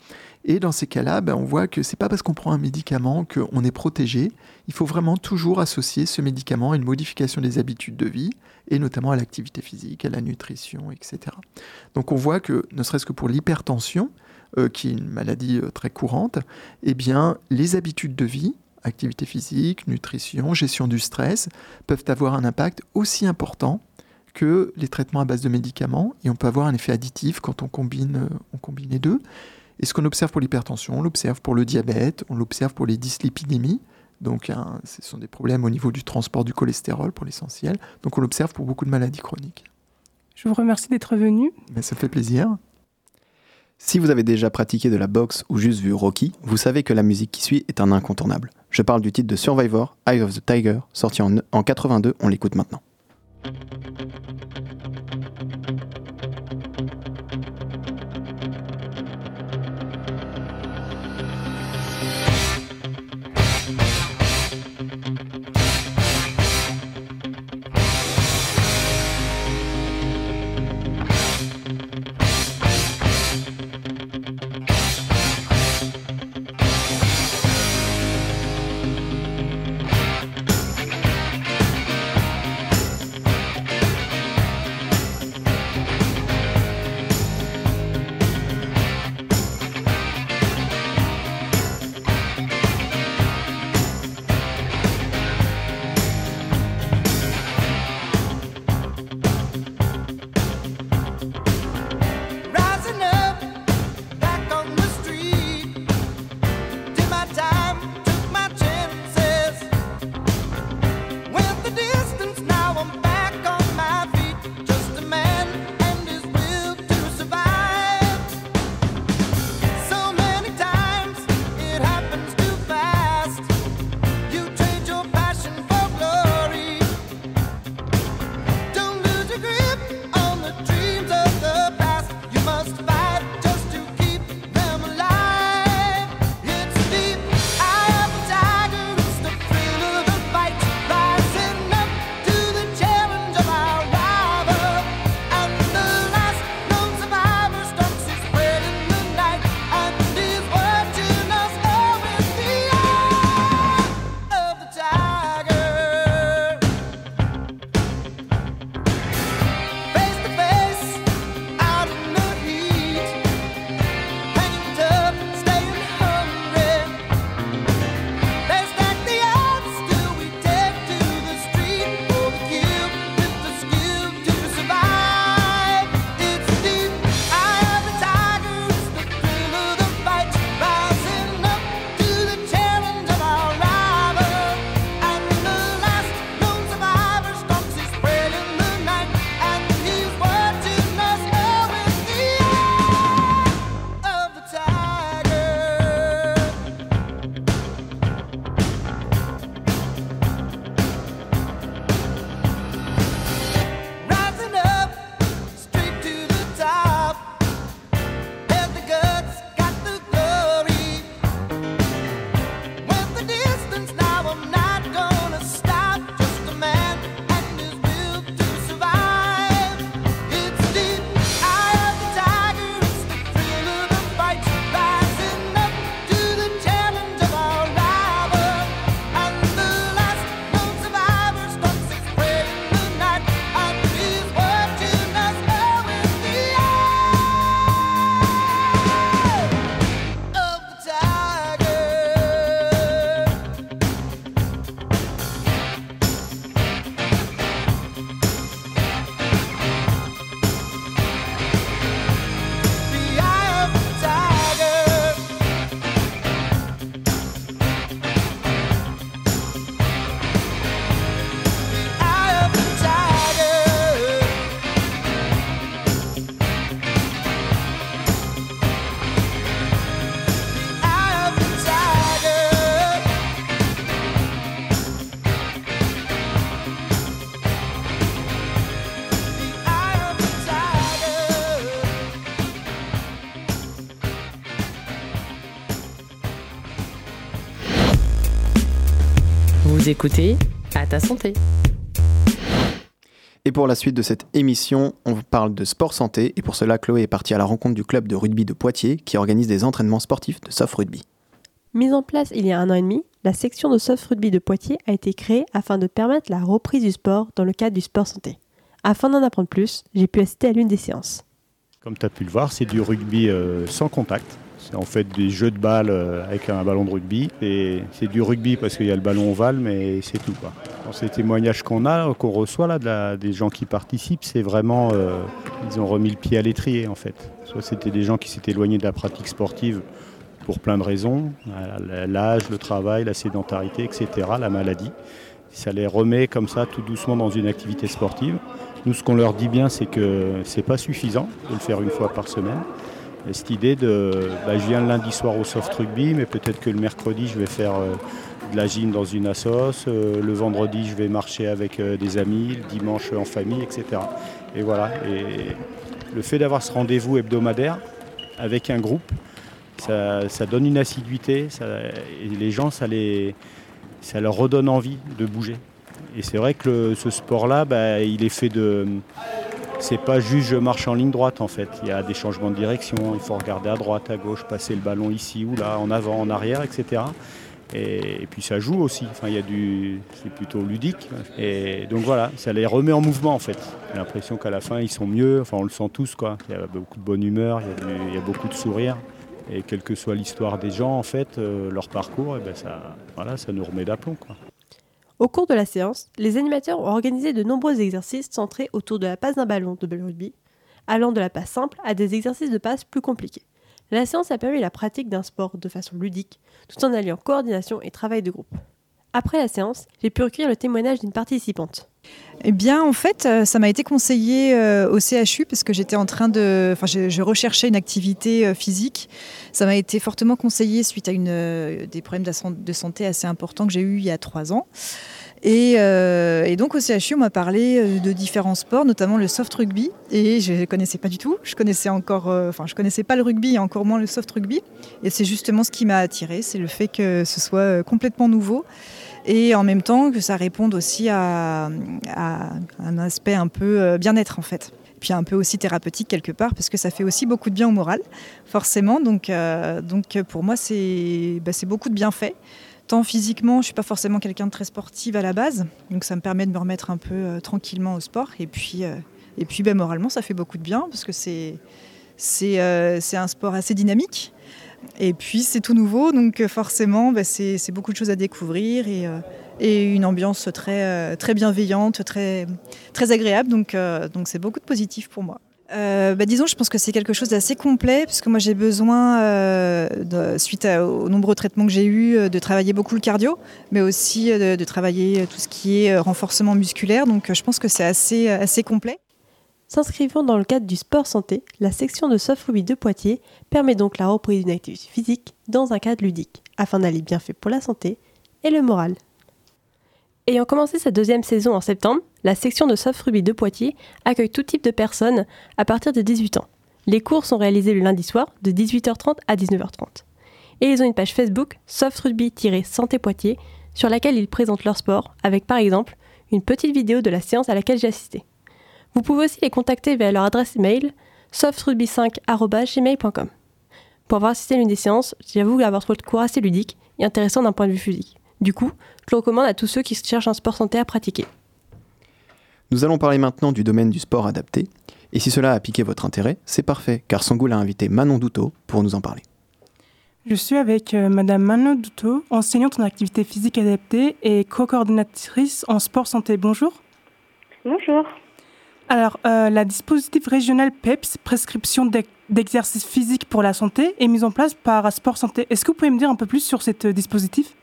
Et dans ces cas-là, ben, on voit que c'est pas parce qu'on prend un médicament qu'on est protégé. Il faut vraiment toujours associer ce médicament à une modification des habitudes de vie, et notamment à l'activité physique, à la nutrition, etc. Donc on voit que, ne serait-ce que pour l'hypertension, euh, qui est une maladie euh, très courante, eh bien, les habitudes de vie, activité physique, nutrition, gestion du stress, peuvent avoir un impact aussi important que les traitements à base de médicaments, et on peut avoir un effet additif quand on combine, euh, on combine les deux. Et ce qu'on observe pour l'hypertension, on l'observe pour le diabète, on l'observe pour les dyslipidémies. Donc, ce sont des problèmes au niveau du transport du cholestérol pour l'essentiel. Donc, on l'observe pour beaucoup de maladies chroniques.
Je vous remercie d'être venu.
Mais ça fait plaisir.
Si vous avez déjà pratiqué de la boxe ou juste vu Rocky, vous savez que la musique qui suit est un incontournable. Je parle du titre de Survivor, Eye of the Tiger, sorti en, en 82, on l'écoute maintenant.
Vous écoutez à ta santé.
Et pour la suite de cette émission, on vous parle de sport santé et pour cela, Chloé est partie à la rencontre du club de rugby de Poitiers qui organise des entraînements sportifs de soft rugby.
Mise en place il y a un an et demi, la section de soft rugby de Poitiers a été créée afin de permettre la reprise du sport dans le cadre du sport santé. Afin d'en apprendre plus, j'ai pu assister à l'une des séances.
Comme tu as pu le voir, c'est du rugby euh, sans contact. C'est en fait des jeux de balles euh, avec un ballon de rugby. Et c'est du rugby parce qu'il y a le ballon ovale, mais c'est tout. Ces témoignages qu'on a, qu'on reçoit là, des gens qui participent, c'est vraiment. euh, ils ont remis le pied à l'étrier en fait. Soit c'était des gens qui s'étaient éloignés de la pratique sportive pour plein de raisons l'âge, le travail, la sédentarité, etc., la maladie. Ça les remet comme ça tout doucement dans une activité sportive. Nous, ce qu'on leur dit bien, c'est que c'est pas suffisant de le faire une fois par semaine. Et cette idée de, bah, je viens le lundi soir au soft rugby, mais peut-être que le mercredi, je vais faire euh, de la gym dans une assos, euh, le vendredi, je vais marcher avec euh, des amis, le dimanche en famille, etc. Et voilà. Et le fait d'avoir ce rendez-vous hebdomadaire avec un groupe, ça, donne une assiduité, ça- et les gens, ça, les, ça leur redonne envie de bouger. Et c'est vrai que ce sport-là, bah, il est fait de. C'est pas juste je marche en ligne droite en fait. Il y a des changements de direction, il faut regarder à droite, à gauche, passer le ballon ici ou là, en avant, en arrière, etc. Et, puis ça joue aussi. Enfin, il y a du, c'est plutôt ludique. Et donc voilà, ça les remet en mouvement en fait. J'ai l'impression qu'à la fin ils sont mieux. Enfin, on le sent tous quoi. Il y a beaucoup de bonne humeur, il y a, beaucoup de sourires. Et quelle que soit l'histoire des gens en fait, euh, leur parcours, et ben ça, voilà, ça nous remet d'aplomb quoi.
Au cours de la séance, les animateurs ont organisé de nombreux exercices centrés autour de la passe d'un ballon de rugby, allant de la passe simple à des exercices de passe plus compliqués. La séance a permis la pratique d'un sport de façon ludique, tout en alliant coordination et travail de groupe. Après la séance, j'ai pu recueillir le témoignage d'une participante.
Eh bien, en fait, euh, ça m'a été conseillé euh, au CHU parce que j'étais en train de. Enfin, je, recherchais une activité euh, physique. Ça m'a été fortement conseillé suite à une, des problèmes de, santé assez importants que j'ai eu il y a trois ans. Et, donc au CHU, on m'a parlé de différents sports, notamment le soft rugby. Et je ne connaissais pas du tout. Je connaissais encore, enfin, je connaissais pas le rugby et encore moins le soft rugby. Et c'est justement ce qui m'a attiré, c'est le fait que ce soit complètement nouveau et en même temps que ça réponde aussi à, un aspect un peu euh, bien-être en fait. Puis un peu aussi thérapeutique quelque part, parce que ça fait aussi beaucoup de bien au moral, forcément. Donc, euh, donc pour moi, c'est bah, c'est beaucoup de bienfaits. Tant physiquement, je ne suis pas forcément quelqu'un de très sportive à la base, donc ça me permet de me remettre un peu euh, tranquillement au sport. Et puis, et puis bah, moralement, ça fait beaucoup de bien, parce que c'est un sport assez dynamique. Et puis c'est tout nouveau, donc euh, forcément bah, c'est beaucoup de choses à découvrir et, euh, une ambiance très, euh, bienveillante, très, agréable. Donc c'est beaucoup de positif pour moi. Bah, disons, je pense que c'est quelque chose d'assez complet, parce que moi j'ai besoin, suite aux nombreux traitements que j'ai eus, de travailler beaucoup le cardio, mais aussi de, travailler tout ce qui est renforcement musculaire. Donc je pense que c'est assez complet.
S'inscrivant dans le cadre du sport santé, la section de soft rugby de Poitiers permet donc la reprise d'une activité physique dans un cadre ludique, afin d'aller bien fait pour la santé et le moral. Ayant commencé sa deuxième saison en septembre, la section de soft rugby de Poitiers accueille tout type de personnes à partir de 18 ans. Les cours sont réalisés le lundi soir de 18h30 à 19h30. Et ils ont une page Facebook soft rugby-santé Poitiers sur laquelle ils présentent leur sport avec par exemple une petite vidéo de la séance à laquelle j'ai assisté. Vous pouvez aussi les contacter via leur adresse email softrugby5.gmail.com. Pour avoir assisté à l'une des séances, j'avoue avoir trouvé le cours assez ludique et intéressant d'un point de vue physique. Du coup, je le recommande à tous ceux qui cherchent un sport santé à pratiquer.
Nous allons parler maintenant du domaine du sport adapté. Et si cela a piqué votre intérêt, c'est parfait, car Sangoul a invité Manon Douteau pour nous en parler.
Je suis avec euh, Madame Manon Douteau, enseignante en activité physique adaptée et co-coordinatrice en sport santé. Bonjour.
Bonjour.
Alors, euh, la dispositif régional PEPS, prescription d'ex- d'exercice physique pour la santé, est mise en place par Sport Santé. Est-ce que vous pouvez me dire un peu plus sur ce dispositif?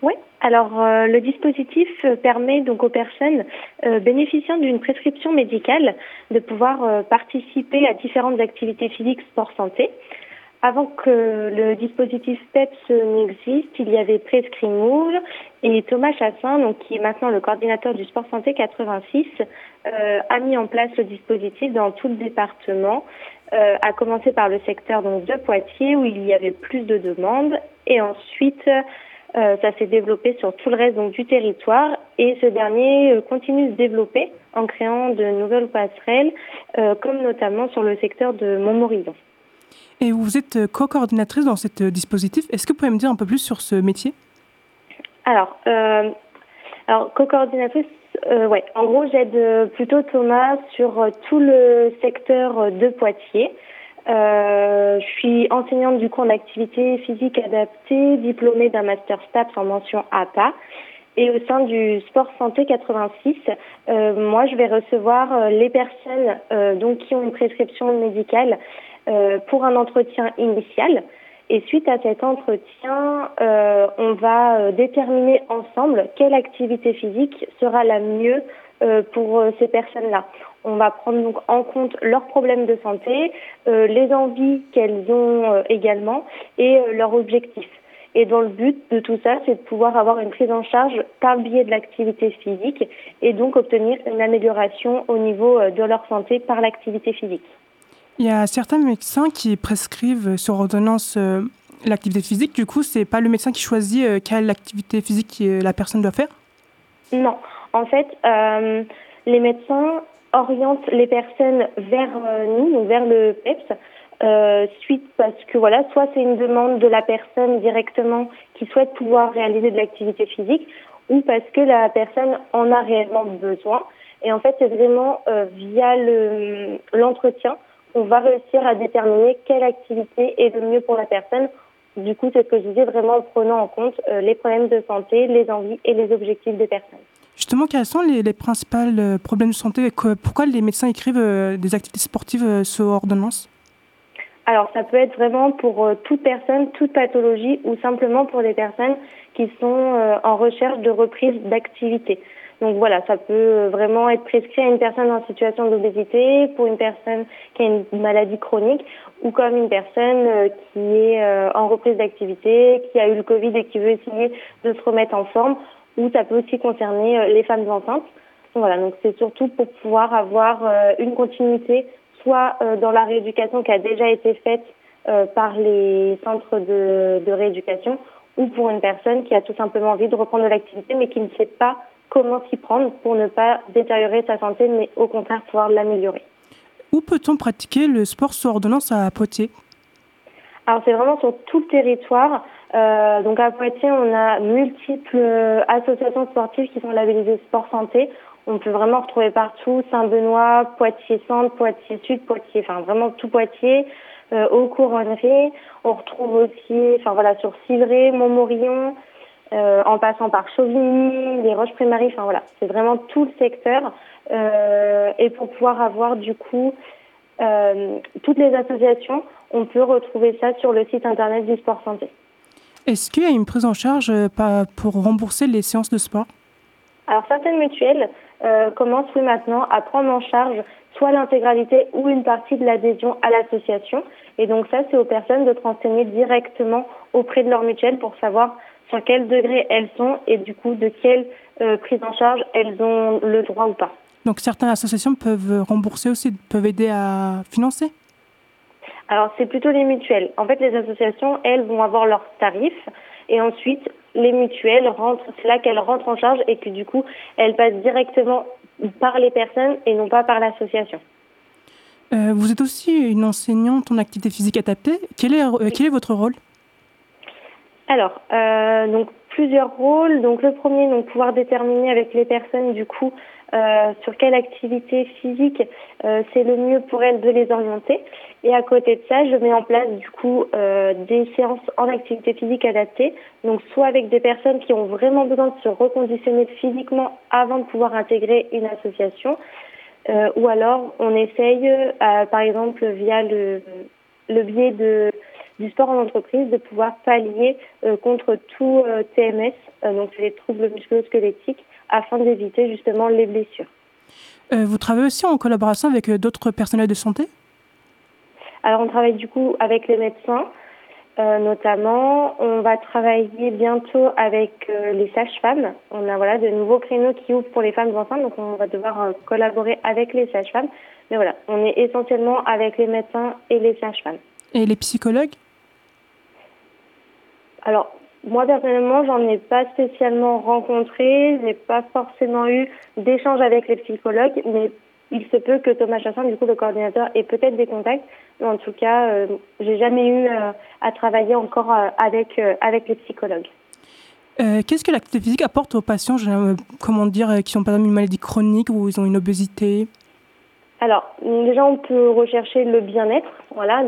Oui, alors euh, le dispositif euh, permet donc aux personnes euh, bénéficiant d'une prescription médicale de pouvoir euh, participer à différentes activités physiques sport santé. Avant que le dispositif PEPS n'existe, il y avait Prescreen Move et Thomas Chassin, donc qui est maintenant le coordinateur du sport santé 86, euh, a mis en place le dispositif dans tout le département, euh, à commencer par le secteur donc de Poitiers où il y avait plus de demandes et ensuite ça s'est développé sur tout le reste donc, du territoire et ce dernier continue de se développer en créant de nouvelles passerelles, comme notamment sur le secteur de Montmorillon.
Et vous êtes co-coordinatrice dans ce dispositif. Est-ce que vous pouvez me dire un peu plus sur ce métier?
Alors, alors co-coordinatrice, euh, ouais. En gros, j'aide euh, plutôt Thomas sur euh, tout le secteur de Poitiers. Euh, je suis enseignante du coup en activité physique adaptée, diplômée d'un master STAPS en mention APA. Et au sein du Sport Santé 86, euh, moi, je vais recevoir les personnes donc qui ont une prescription médicale pour un entretien initial. Et suite à cet entretien, euh, on va euh, déterminer ensemble quelle activité physique sera la mieux euh, pour ces personnes-là. On va prendre donc en compte leurs problèmes de santé, les envies qu'elles ont également et leurs objectifs. Et dans le but de tout ça, c'est de pouvoir avoir une prise en charge par biais de l'activité physique et donc obtenir une amélioration au niveau de leur santé par l'activité physique.
Il y a certains médecins qui prescrivent sur ordonnance euh, l'activité physique. Du coup, c'est pas le médecin qui choisit euh, quelle activité physique euh, la personne doit faire?
Non. En fait, les médecins orientent les personnes vers nous, vers le PEPS, suite parce que voilà, soit c'est une demande de la personne directement qui souhaite pouvoir réaliser de l'activité physique, ou parce que la personne en a réellement besoin. Et en fait, c'est vraiment via l'entretien on va réussir à déterminer quelle activité est le mieux pour la personne. Du coup, c'est ce que je disais vraiment en prenant en compte euh, les problèmes de santé, les envies et les objectifs des personnes.
Justement, quels sont les, principaux euh, problèmes de santé Pourquoi les médecins écrivent euh, des activités sportives sous ordonnance?
Alors, ça peut être vraiment pour toute personne, toute pathologie ou simplement pour des personnes qui sont en recherche de reprise d'activité. Donc voilà, ça peut vraiment être prescrit à une personne en situation d'obésité, pour une personne qui a une maladie chronique, ou comme une personne euh, qui est euh, en reprise d'activité, qui a eu le Covid et qui veut essayer de se remettre en forme, ou ça peut aussi concerner euh, les femmes enceintes. Voilà, donc c'est surtout pour pouvoir avoir une continuité, soit dans la rééducation qui a déjà été faite par les centres de, de rééducation, ou pour une personne qui a tout simplement envie de reprendre de l'activité mais qui ne sait pas comment s'y prendre pour ne pas détériorer sa santé, mais au contraire pouvoir l'améliorer.
Où peut-on pratiquer le sport sous ordonnance à Poitiers?
Alors c'est vraiment sur tout le territoire. Euh, donc à Poitiers, on a multiples associations sportives qui sont labellisées sport santé. On peut vraiment retrouver partout Saint-Benoît, Poitiers Centre, Poitiers enfin vraiment tout Poitiers. Euh, au effet, on retrouve aussi, enfin voilà, sur Civray, Montmorillon, euh, en passant par Chauvigny, les Roches-Prémaries, enfin voilà, c'est vraiment tout le secteur. Euh, et pour pouvoir avoir du coup euh, toutes les associations, on peut retrouver ça sur le site internet du Sport Santé.
Est-ce qu'il y a une prise en charge pour rembourser les séances de sport?
Alors certaines mutuelles commencent oui, maintenant à prendre en charge soit l'intégralité ou une partie de l'adhésion à l'association. Et donc ça, c'est aux personnes de renseigner directement auprès de leur mutuelle pour savoir sur quel degré elles sont et du coup de quelle euh, prise en charge elles ont le droit ou pas.
Donc certaines associations peuvent rembourser aussi, peuvent aider à financer?
Alors c'est plutôt les mutuelles. En fait, les associations, elles vont avoir leurs tarifs et ensuite les mutuelles rentrent, c'est là qu'elles rentrent en charge et que du coup elles passent directement par les personnes et non pas par l'association.
Euh, vous êtes aussi une enseignante en activité physique adaptée. Quel est, euh, quel est votre rôle?
Alors, euh, donc plusieurs rôles. Donc le premier, donc pouvoir déterminer avec les personnes du coup euh, sur quelle activité physique euh, c'est le mieux pour elles de les orienter. Et à côté de ça, je mets en place du coup des séances en activité physique adaptée. Donc soit avec des personnes qui ont vraiment besoin de se reconditionner physiquement avant de pouvoir intégrer une association, ou alors on essaye, par exemple via le, le biais de du sport en entreprise de pouvoir pallier euh, contre tout euh, TMS, euh, donc les troubles musculo-squelettiques, afin d'éviter justement les blessures.
vous travaillez aussi en collaboration avec d'autres personnels de santé?
Alors on travaille du coup avec les médecins. notamment, on va travailler bientôt avec les sages-femmes. On a voilà de nouveaux créneaux qui ouvrent pour les femmes enceintes, donc on va devoir collaborer avec les sages-femmes. Mais voilà, on est essentiellement avec les médecins et les sages-femmes.
Et les psychologues?
Alors, moi personnellement, j'en ai pas spécialement rencontré, j'ai pas forcément eu d'échange avec les psychologues, mais il se peut que Thomas Chassin, du coup le coordinateur, ait peut-être des contacts. Mais en tout cas, euh, j'ai jamais eu euh, à travailler encore euh, avec avec les psychologues.
Qu'est-ce que l'activité physique apporte aux patients, comment dire, qui ont par exemple une maladie chronique ou ils ont une obésité?
Alors, déjà, on peut rechercher le bien-être. Voilà,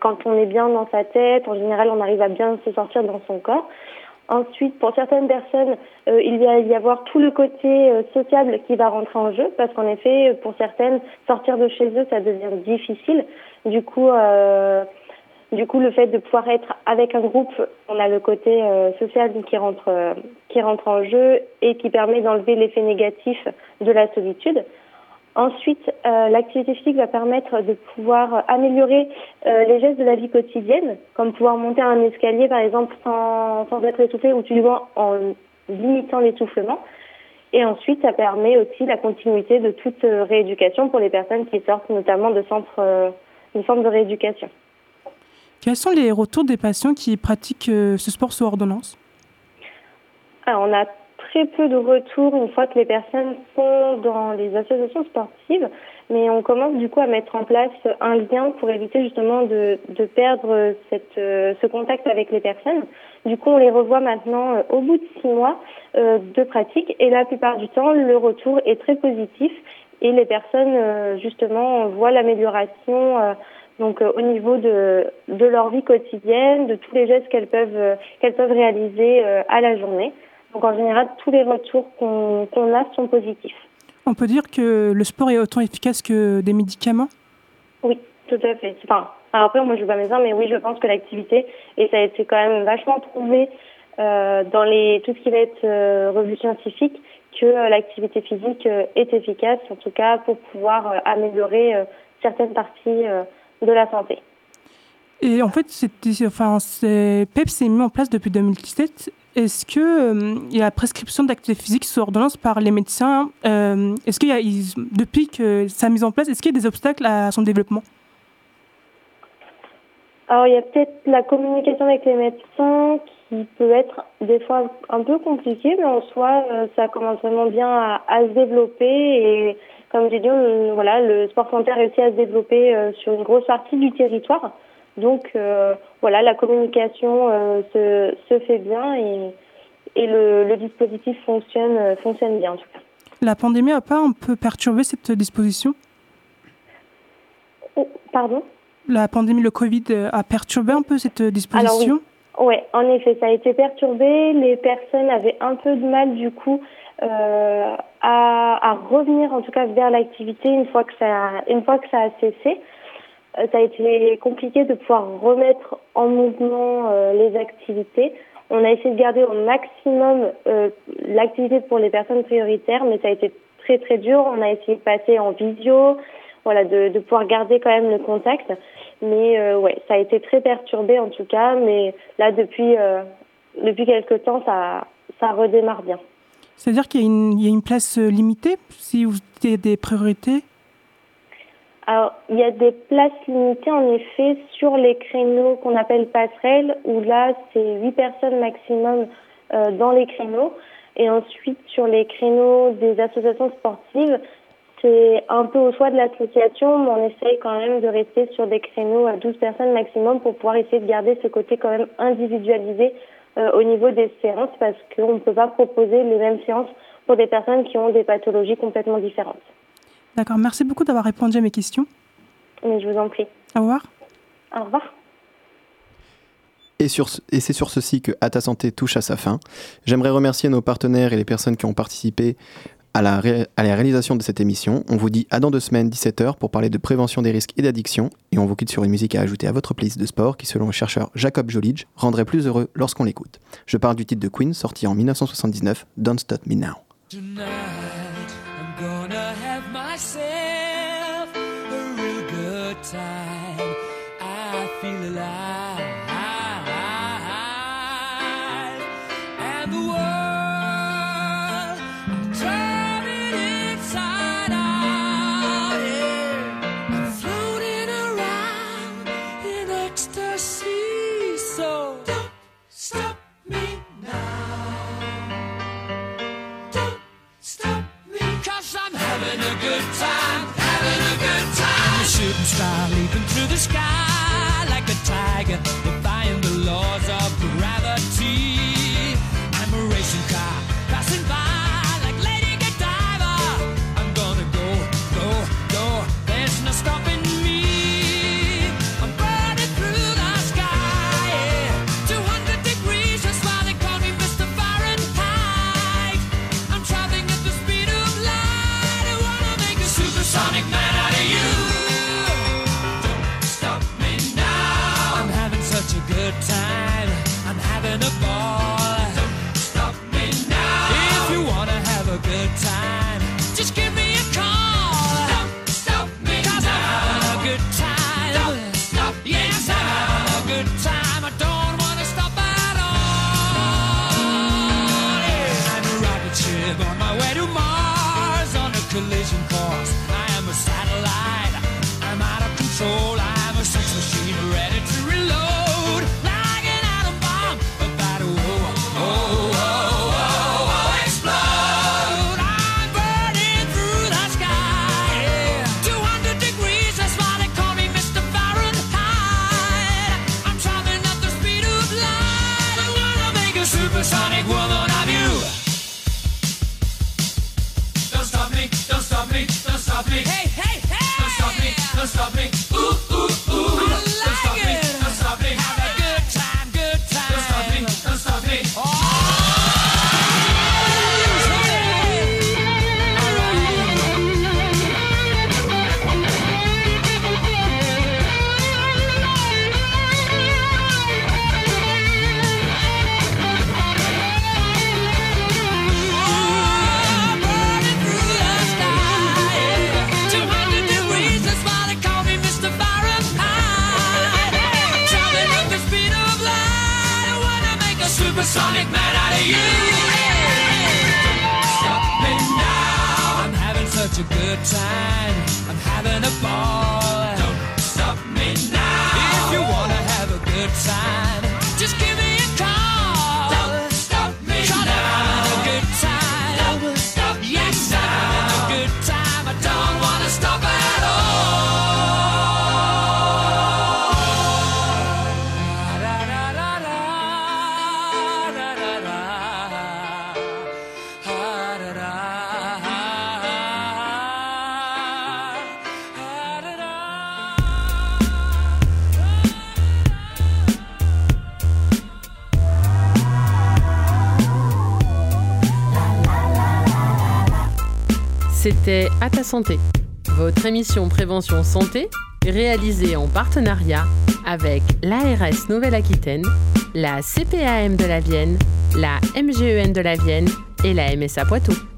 quand on est bien dans sa tête, en général, on arrive à bien se sortir dans son corps. Ensuite, pour certaines personnes, euh, il va y avoir tout le côté euh, sociable qui va rentrer en jeu, parce qu'en effet, pour certaines, sortir de chez eux, ça devient difficile. Du coup, euh, du coup, le fait de pouvoir être avec un groupe, on a le côté social qui rentre, qui rentre en jeu et qui permet d'enlever l'effet négatif de la solitude. Ensuite, euh, l'activité physique va permettre de pouvoir améliorer euh, les gestes de la vie quotidienne, comme pouvoir monter un escalier par exemple sans, sans être essoufflé ou du moins en limitant l'essoufflement. Et ensuite, ça permet aussi la continuité de toute euh, rééducation pour les personnes qui sortent notamment de centres, de, centres de rééducation.
Quels sont les retours des patients qui pratiquent ce sport sous ordonnance?
Alors, on a très peu de retours une fois que les personnes sont dans les associations sportives, mais on commence du coup à mettre en place un lien pour éviter justement de, de perdre cette, euh, ce contact avec les personnes. Du coup, on les revoit maintenant euh, au bout de six mois euh, de pratique et la plupart du temps, le retour est très positif et les personnes justement voient l'amélioration. donc au niveau de, de leur vie quotidienne, de tous les gestes qu'elles peuvent qu'elles peuvent réaliser à la journée. Donc en général, tous les retours qu'on a sont positifs.
On peut dire que le sport est autant efficace que des médicaments?
Oui, tout à fait. Enfin, après, moi je ne veux pas médecin, mais oui, je pense que l'activité, et ça a été quand même vachement prouvé euh, dans les, tout ce qui va être euh, revue scientifique, que euh, l'activité physique euh, est efficace, en tout cas pour pouvoir améliorer certaines parties de la santé.
Et en fait, enfin, PEPS est mis en place depuis 2017 est-ce que euh, il y a la prescription d'activité physique sous ordonnance par les médecins euh, Est-ce qu'il y a, depuis que sa mise en place, est-ce qu'il y a des obstacles à son développement?
Alors, il y a peut-être la communication avec les médecins qui peut être des fois un peu compliquée, mais en soi, euh, ça commence vraiment bien à, se développer. Et comme j'ai dit, voilà, le sport santé a réussi à se développer sur une grosse partie du territoire. Donc euh, voilà, la communication euh, se, se, fait bien et, et le, le, dispositif fonctionne, euh, fonctionne bien en tout cas.
La pandémie n'a pas un peu perturbé cette disposition?
Oh, Pardon?
La pandémie, le Covid a perturbé un peu cette disposition?
Alors, oui. en effet, ça a été perturbé. Les personnes avaient un peu de mal du coup à, à, revenir en tout cas vers l'activité une fois que ça, une fois que ça a cessé. Euh, ça a été compliqué de pouvoir remettre en mouvement euh, les activités. On a essayé de garder au maximum euh, l'activité pour les personnes prioritaires, mais ça a été très très dur. On a essayé de passer en visio, voilà, de, de pouvoir garder quand même le contact. Mais euh, ouais, ça a été très perturbé en tout cas. Mais là, depuis depuis quelque temps, ça ça redémarre bien.
C'est-à-dire qu'il y, y, a une place limitée si vous avez des priorités?
Alors, il y a des places limitées en effet sur les créneaux qu'on appelle passerelles, où là, c'est 8 personnes maximum euh, dans les créneaux. Et ensuite, sur les créneaux des associations sportives, c'est un peu au choix de l'association, mais on essaye quand même de rester sur des créneaux à 12 personnes maximum pour pouvoir essayer de garder ce côté quand même individualisé euh, au niveau des séances, parce qu'on ne peut pas proposer les mêmes séances pour des personnes qui ont des pathologies complètement différentes.
D'accord, merci beaucoup d'avoir répondu à mes questions.
Mais je vous en prie.
Au revoir.
Au revoir.
Et, et c'est sur ceci que À ta santé touche à sa fin. J'aimerais remercier nos partenaires et les personnes qui ont participé à la, à la réalisation de cette émission. On vous dit à dans deux semaines, 17h, pour parler de prévention des risques et d'addiction. Et on vous quitte sur une musique à ajouter à votre playlist de sport qui, selon le chercheur Jacob Jolidge, rendrait plus heureux lorsqu'on l'écoute. Je parle du titre de Queen, sorti en 1979, Don't Stop Me Now.
myself a real good time. I feel alive. star leaping through the sky like a
tiger. à ta santé. Votre émission Prévention Santé, réalisée en partenariat avec l'ARS Nouvelle-Aquitaine, la CPAM de la Vienne, la MGEN de la Vienne et la MSA Poitou.